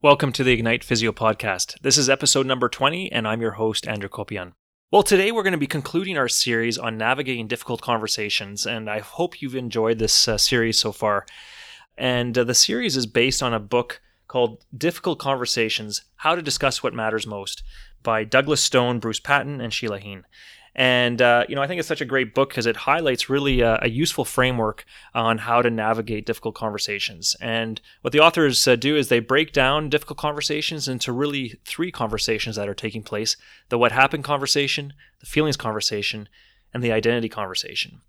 Welcome to the Ignite Physio Podcast. This is episode number 20, and I'm your host, Andrew Kopian. Well, today we're going to be concluding our series on navigating difficult conversations, and I hope you've enjoyed this uh, series so far. And uh, the series is based on a book called Difficult Conversations How to Discuss What Matters Most by Douglas Stone, Bruce Patton, and Sheila Heen. And, uh, you know, I think it's such a great book because it highlights really a, a, useful framework on how to navigate difficult conversations. And what the authors uh, do is they break down difficult conversations into really three conversations that are taking place the what happened conversation, the feelings conversation, and the identity conversation.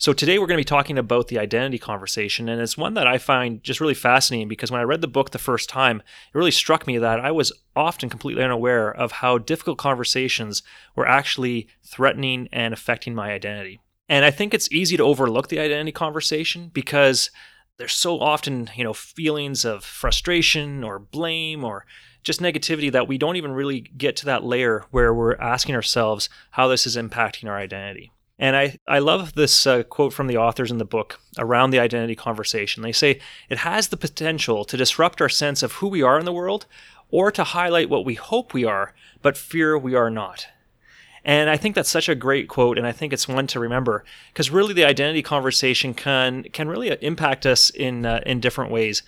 So today we're going to be talking about the identity conversation, and it's one that I find just really fascinating because when I read the book the first time, it really struck me that I was often completely unaware of how difficult conversations were actually threatening and affecting my identity. And I think it's easy to overlook the identity conversation because there's so often, you know, feelings of frustration or blame or just negativity that we don't even really get to that layer where we're asking ourselves how this is impacting our identity. And I, I love this uh, quote from the authors in the book around the identity conversation. They say, it has the potential to disrupt our sense of who we are in the world or to highlight what we hope we are, but fear we are not. And I think that's such a great quote, and I think it's one to remember because really the identity conversation can can really impact us in uh, in different ways.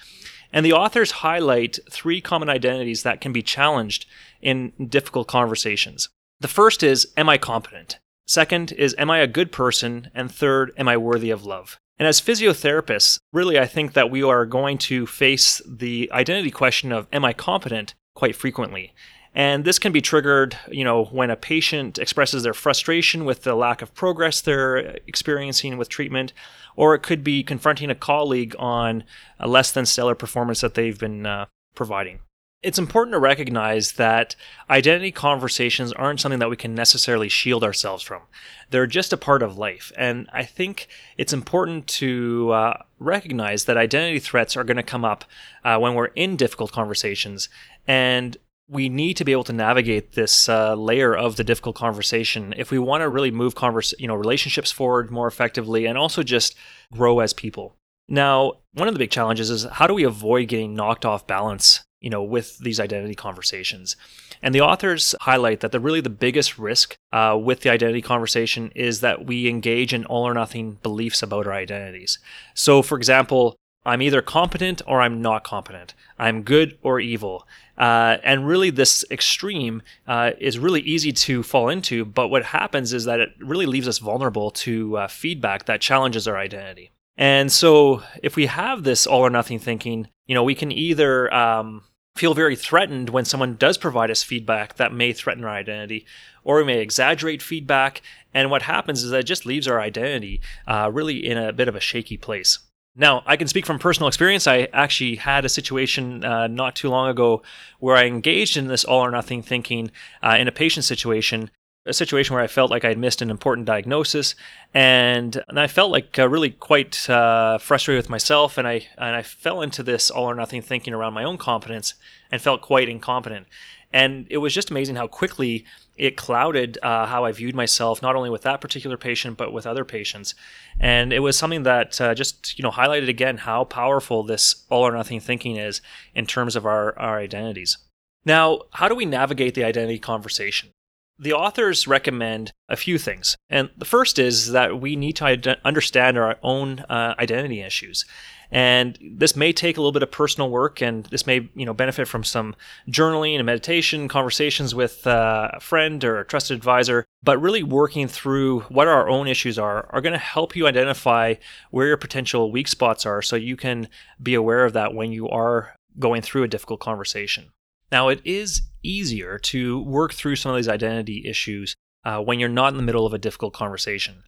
And the authors highlight three common identities that can be challenged in difficult conversations. The first is, am I competent? Second is, am I a good person? And third, am I worthy of love? And as physiotherapists, really, I think that we are going to face the identity question of, am I competent quite frequently? And this can be triggered, you know, when a patient expresses their frustration with the lack of progress they're experiencing with treatment, or it could be confronting a colleague on a less than stellar performance that they've been uh, providing it's important to recognize that identity conversations aren't something that we can necessarily shield ourselves from. They're just a part of life. And I think it's important to uh, recognize that identity threats are going to come up uh, when we're in difficult conversations. And we need to be able to navigate this uh, layer of the difficult conversation if we want to really move converse, you know, relationships forward more effectively and also just grow as people. Now, one of the big challenges is how do we avoid getting knocked off balance you know, with these identity conversations. And the authors highlight that the really the biggest risk uh, with the identity conversation is that we engage in all or nothing beliefs about our identities. So, for example, I'm either competent or I'm not competent. I'm good or evil. Uh, and really, this extreme uh, is really easy to fall into. But what happens is that it really leaves us vulnerable to uh, feedback that challenges our identity. And so, if we have this all or nothing thinking, you know, we can either um, feel very threatened when someone does provide us feedback that may threaten our identity, or we may exaggerate feedback. And what happens is that it just leaves our identity uh, really in a bit of a shaky place. Now, I can speak from personal experience. I actually had a situation uh, not too long ago where I engaged in this all or nothing thinking uh, in a patient situation a situation where I felt like I had missed an important diagnosis, and and I felt like uh, really quite uh, frustrated with myself, and I and I fell into this all or nothing thinking around my own competence, and felt quite incompetent. And it was just amazing how quickly it clouded uh, how I viewed myself, not only with that particular patient, but with other patients. And it was something that uh, just you know highlighted again how powerful this all or nothing thinking is in terms of our our identities. Now, how do we navigate the identity conversation? The authors recommend a few things. And the first is that we need to understand our own uh, identity issues. And this may take a little bit of personal work, and this may, you know, benefit from some journaling and meditation, conversations with uh, a friend or a trusted advisor. But really working through what our own issues are are going to help you identify where your potential weak spots are, so you can be aware of that when you are going through a difficult conversation. Now, it is easier to work through some of these identity issues uh, when you're not in the middle of a difficult conversation.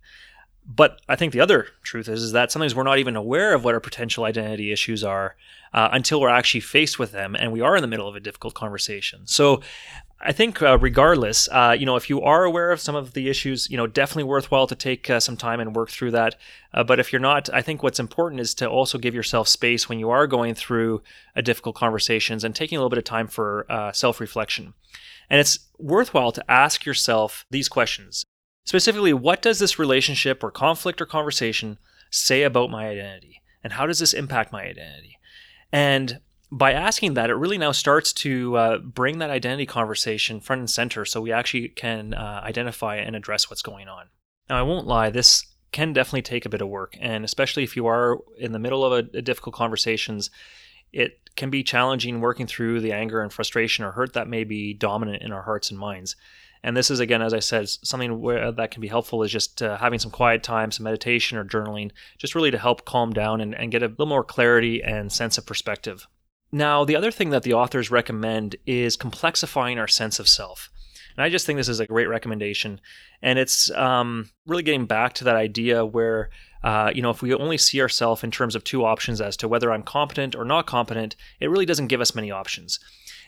But I think the other truth is, is that sometimes we're not even aware of what our potential identity issues are uh, until we're actually faced with them and we are in the middle of a difficult conversation. So I think, uh, regardless, uh, you know, if you are aware of some of the issues, you know, definitely worthwhile to take uh, some time and work through that. Uh, but if you're not, I think what's important is to also give yourself space when you are going through a difficult conversations and taking a little bit of time for uh, self-reflection. And it's worthwhile to ask yourself these questions. Specifically, what does this relationship or conflict or conversation say about my identity? And how does this impact my identity? And by asking that, it really now starts to uh, bring that identity conversation front and center so we actually can uh, identify and address what's going on. Now, I won't lie, this can definitely take a bit of work, and especially if you are in the middle of a, a difficult conversations, it can be challenging working through the anger and frustration or hurt that may be dominant in our hearts and minds. And this is, again, as I said, something where that can be helpful is just uh, having some quiet time, some meditation or journaling, just really to help calm down and, and get a little more clarity and sense of perspective. Now, the other thing that the authors recommend is complexifying our sense of self. And I just think this is a great recommendation. And it's um, really getting back to that idea where, uh, you know, if we only see ourselves in terms of two options as to whether I'm competent or not competent, it really doesn't give us many options.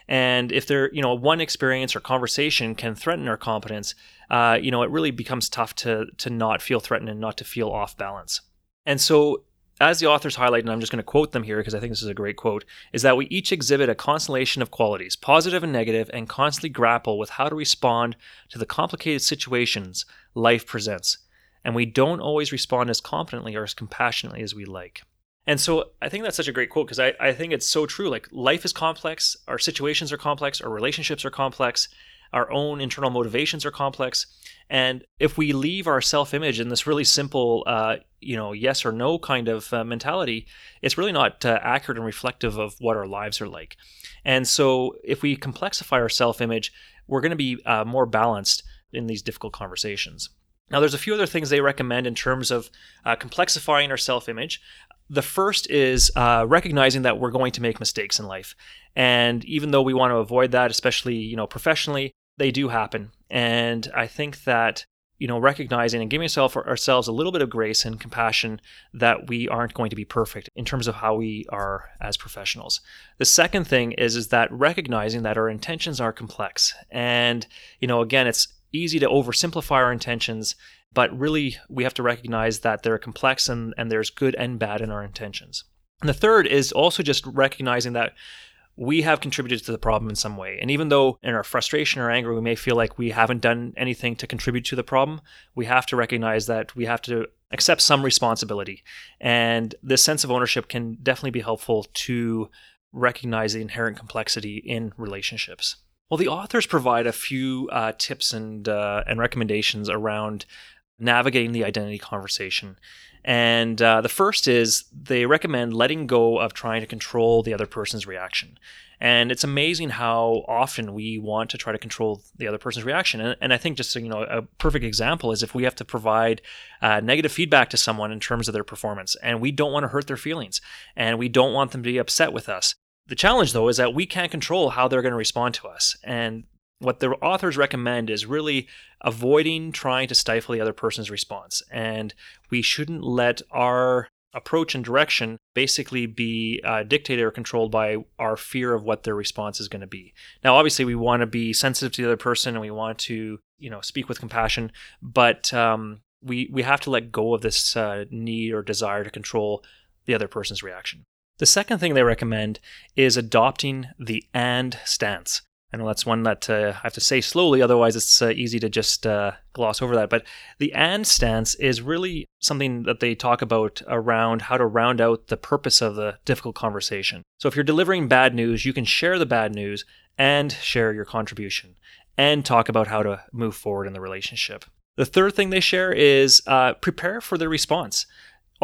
And if there, you know, one experience or conversation can threaten our competence, uh, you know, it really becomes tough to to not feel threatened and not to feel off balance. And so as the authors highlight, and I'm just going to quote them here because I think this is a great quote, is that we each exhibit a constellation of qualities, positive and negative, and constantly grapple with how to respond to the complicated situations life presents. And we don't always respond as confidently or as compassionately as we like. And so I think that's such a great quote because I, I think it's so true. Like life is complex, our situations are complex, our relationships are complex, our own internal motivations are complex. And if we leave our self-image in this really simple, uh, you know, yes or no kind of uh, mentality, it's really not uh, accurate and reflective of what our lives are like. And so, if we complexify our self-image, we're going to be uh, more balanced in these difficult conversations. Now, there's a few other things they recommend in terms of uh, complexifying our self-image. The first is uh, recognizing that we're going to make mistakes in life, and even though we want to avoid that, especially you know professionally, they do happen. And I think that you know recognizing and giving ourselves ourselves a little bit of grace and compassion that we aren't going to be perfect in terms of how we are as professionals. The second thing is is that recognizing that our intentions are complex. And you know again it's easy to oversimplify our intentions, but really we have to recognize that they're complex and, and there's good and bad in our intentions. And the third is also just recognizing that we have contributed to the problem in some way. And even though in our frustration or anger, we may feel like we haven't done anything to contribute to the problem, we have to recognize that we have to accept some responsibility. And this sense of ownership can definitely be helpful to recognize the inherent complexity in relationships. Well, the authors provide a few uh, tips and uh, and recommendations around navigating the identity conversation. And uh, the first is they recommend letting go of trying to control the other person's reaction. And it's amazing how often we want to try to control the other person's reaction. And, and I think just you know a perfect example is if we have to provide uh, negative feedback to someone in terms of their performance, and we don't want to hurt their feelings, and we don't want them to be upset with us. The challenge, though, is that we can't control how they're going to respond to us. And what the authors recommend is really avoiding trying to stifle the other person's response. And we shouldn't let our approach and direction basically be uh, dictated or controlled by our fear of what their response is going to be. Now, obviously, we want to be sensitive to the other person and we want to, you know, speak with compassion, but um, we we have to let go of this uh, need or desire to control the other person's reaction. The second thing they recommend is adopting the and stance. I know that's one that uh, I have to say slowly, otherwise it's uh, easy to just uh, gloss over that. But the and stance is really something that they talk about around how to round out the purpose of the difficult conversation. So if you're delivering bad news, you can share the bad news and share your contribution and talk about how to move forward in the relationship. The third thing they share is uh, prepare for the response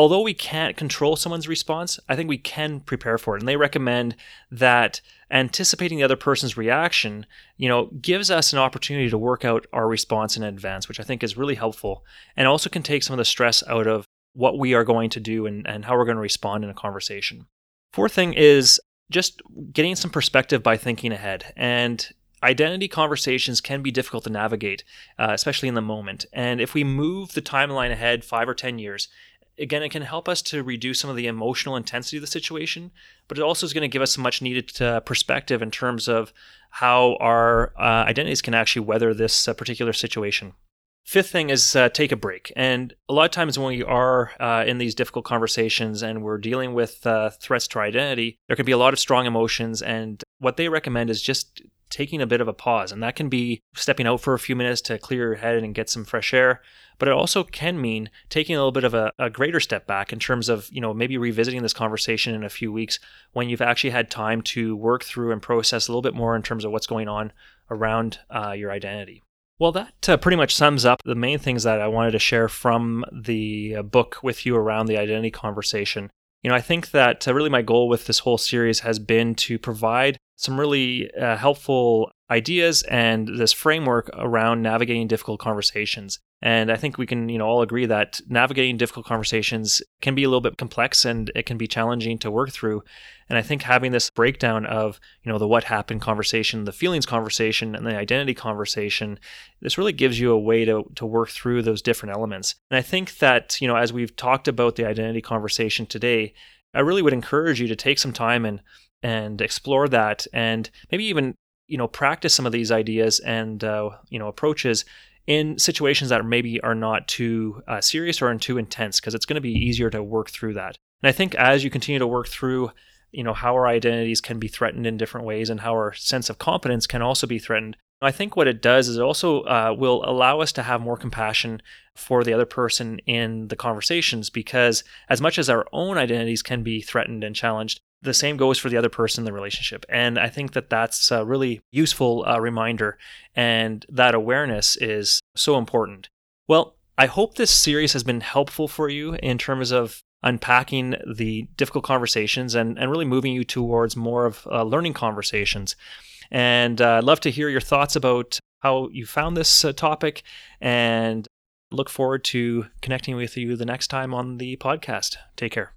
although we can't control someone's response, I think we can prepare for it. And they recommend that anticipating the other person's reaction, you know, gives us an opportunity to work out our response in advance, which I think is really helpful and also can take some of the stress out of what we are going to do and, and how we're going to respond in a conversation. Fourth thing is just getting some perspective by thinking ahead. And identity conversations can be difficult to navigate, uh, especially in the moment. And if we move the timeline ahead five or 10 years, again, it can help us to reduce some of the emotional intensity of the situation, but it also is going to give us some much needed uh, perspective in terms of how our uh, identities can actually weather this uh, particular situation. Fifth thing is uh, take a break. And a lot of times when we are uh, in these difficult conversations and we're dealing with uh, threats to our identity, there can be a lot of strong emotions. And what they recommend is just taking a bit of a pause. And that can be stepping out for a few minutes to clear your head and get some fresh air. But it also can mean taking a little bit of a, a greater step back in terms of, you know, maybe revisiting this conversation in a few weeks when you've actually had time to work through and process a little bit more in terms of what's going on around uh, your identity. Well, that uh, pretty much sums up the main things that I wanted to share from the uh, book with you around the identity conversation. You know, I think that uh, really my goal with this whole series has been to provide some really uh, helpful ideas and this framework around navigating difficult conversations. And I think we can, you know, all agree that navigating difficult conversations can be a little bit complex and it can be challenging to work through. And I think having this breakdown of, you know, the what happened conversation, the feelings conversation, and the identity conversation, this really gives you a way to to work through those different elements. And I think that, you know, as we've talked about the identity conversation today, I really would encourage you to take some time and and explore that and maybe even you know practice some of these ideas and uh, you know approaches in situations that maybe are not too uh, serious or too intense because it's going to be easier to work through that. And i think as you continue to work through you know how our identities can be threatened in different ways and how our sense of competence can also be threatened I think what it does is it also uh, will allow us to have more compassion for the other person in the conversations because, as much as our own identities can be threatened and challenged, the same goes for the other person in the relationship. And I think that that's a really useful uh, reminder, and that awareness is so important. Well, I hope this series has been helpful for you in terms of unpacking the difficult conversations and, and really moving you towards more of uh, learning conversations. And uh, I'd love to hear your thoughts about how you found this uh, topic and look forward to connecting with you the next time on the podcast. Take care.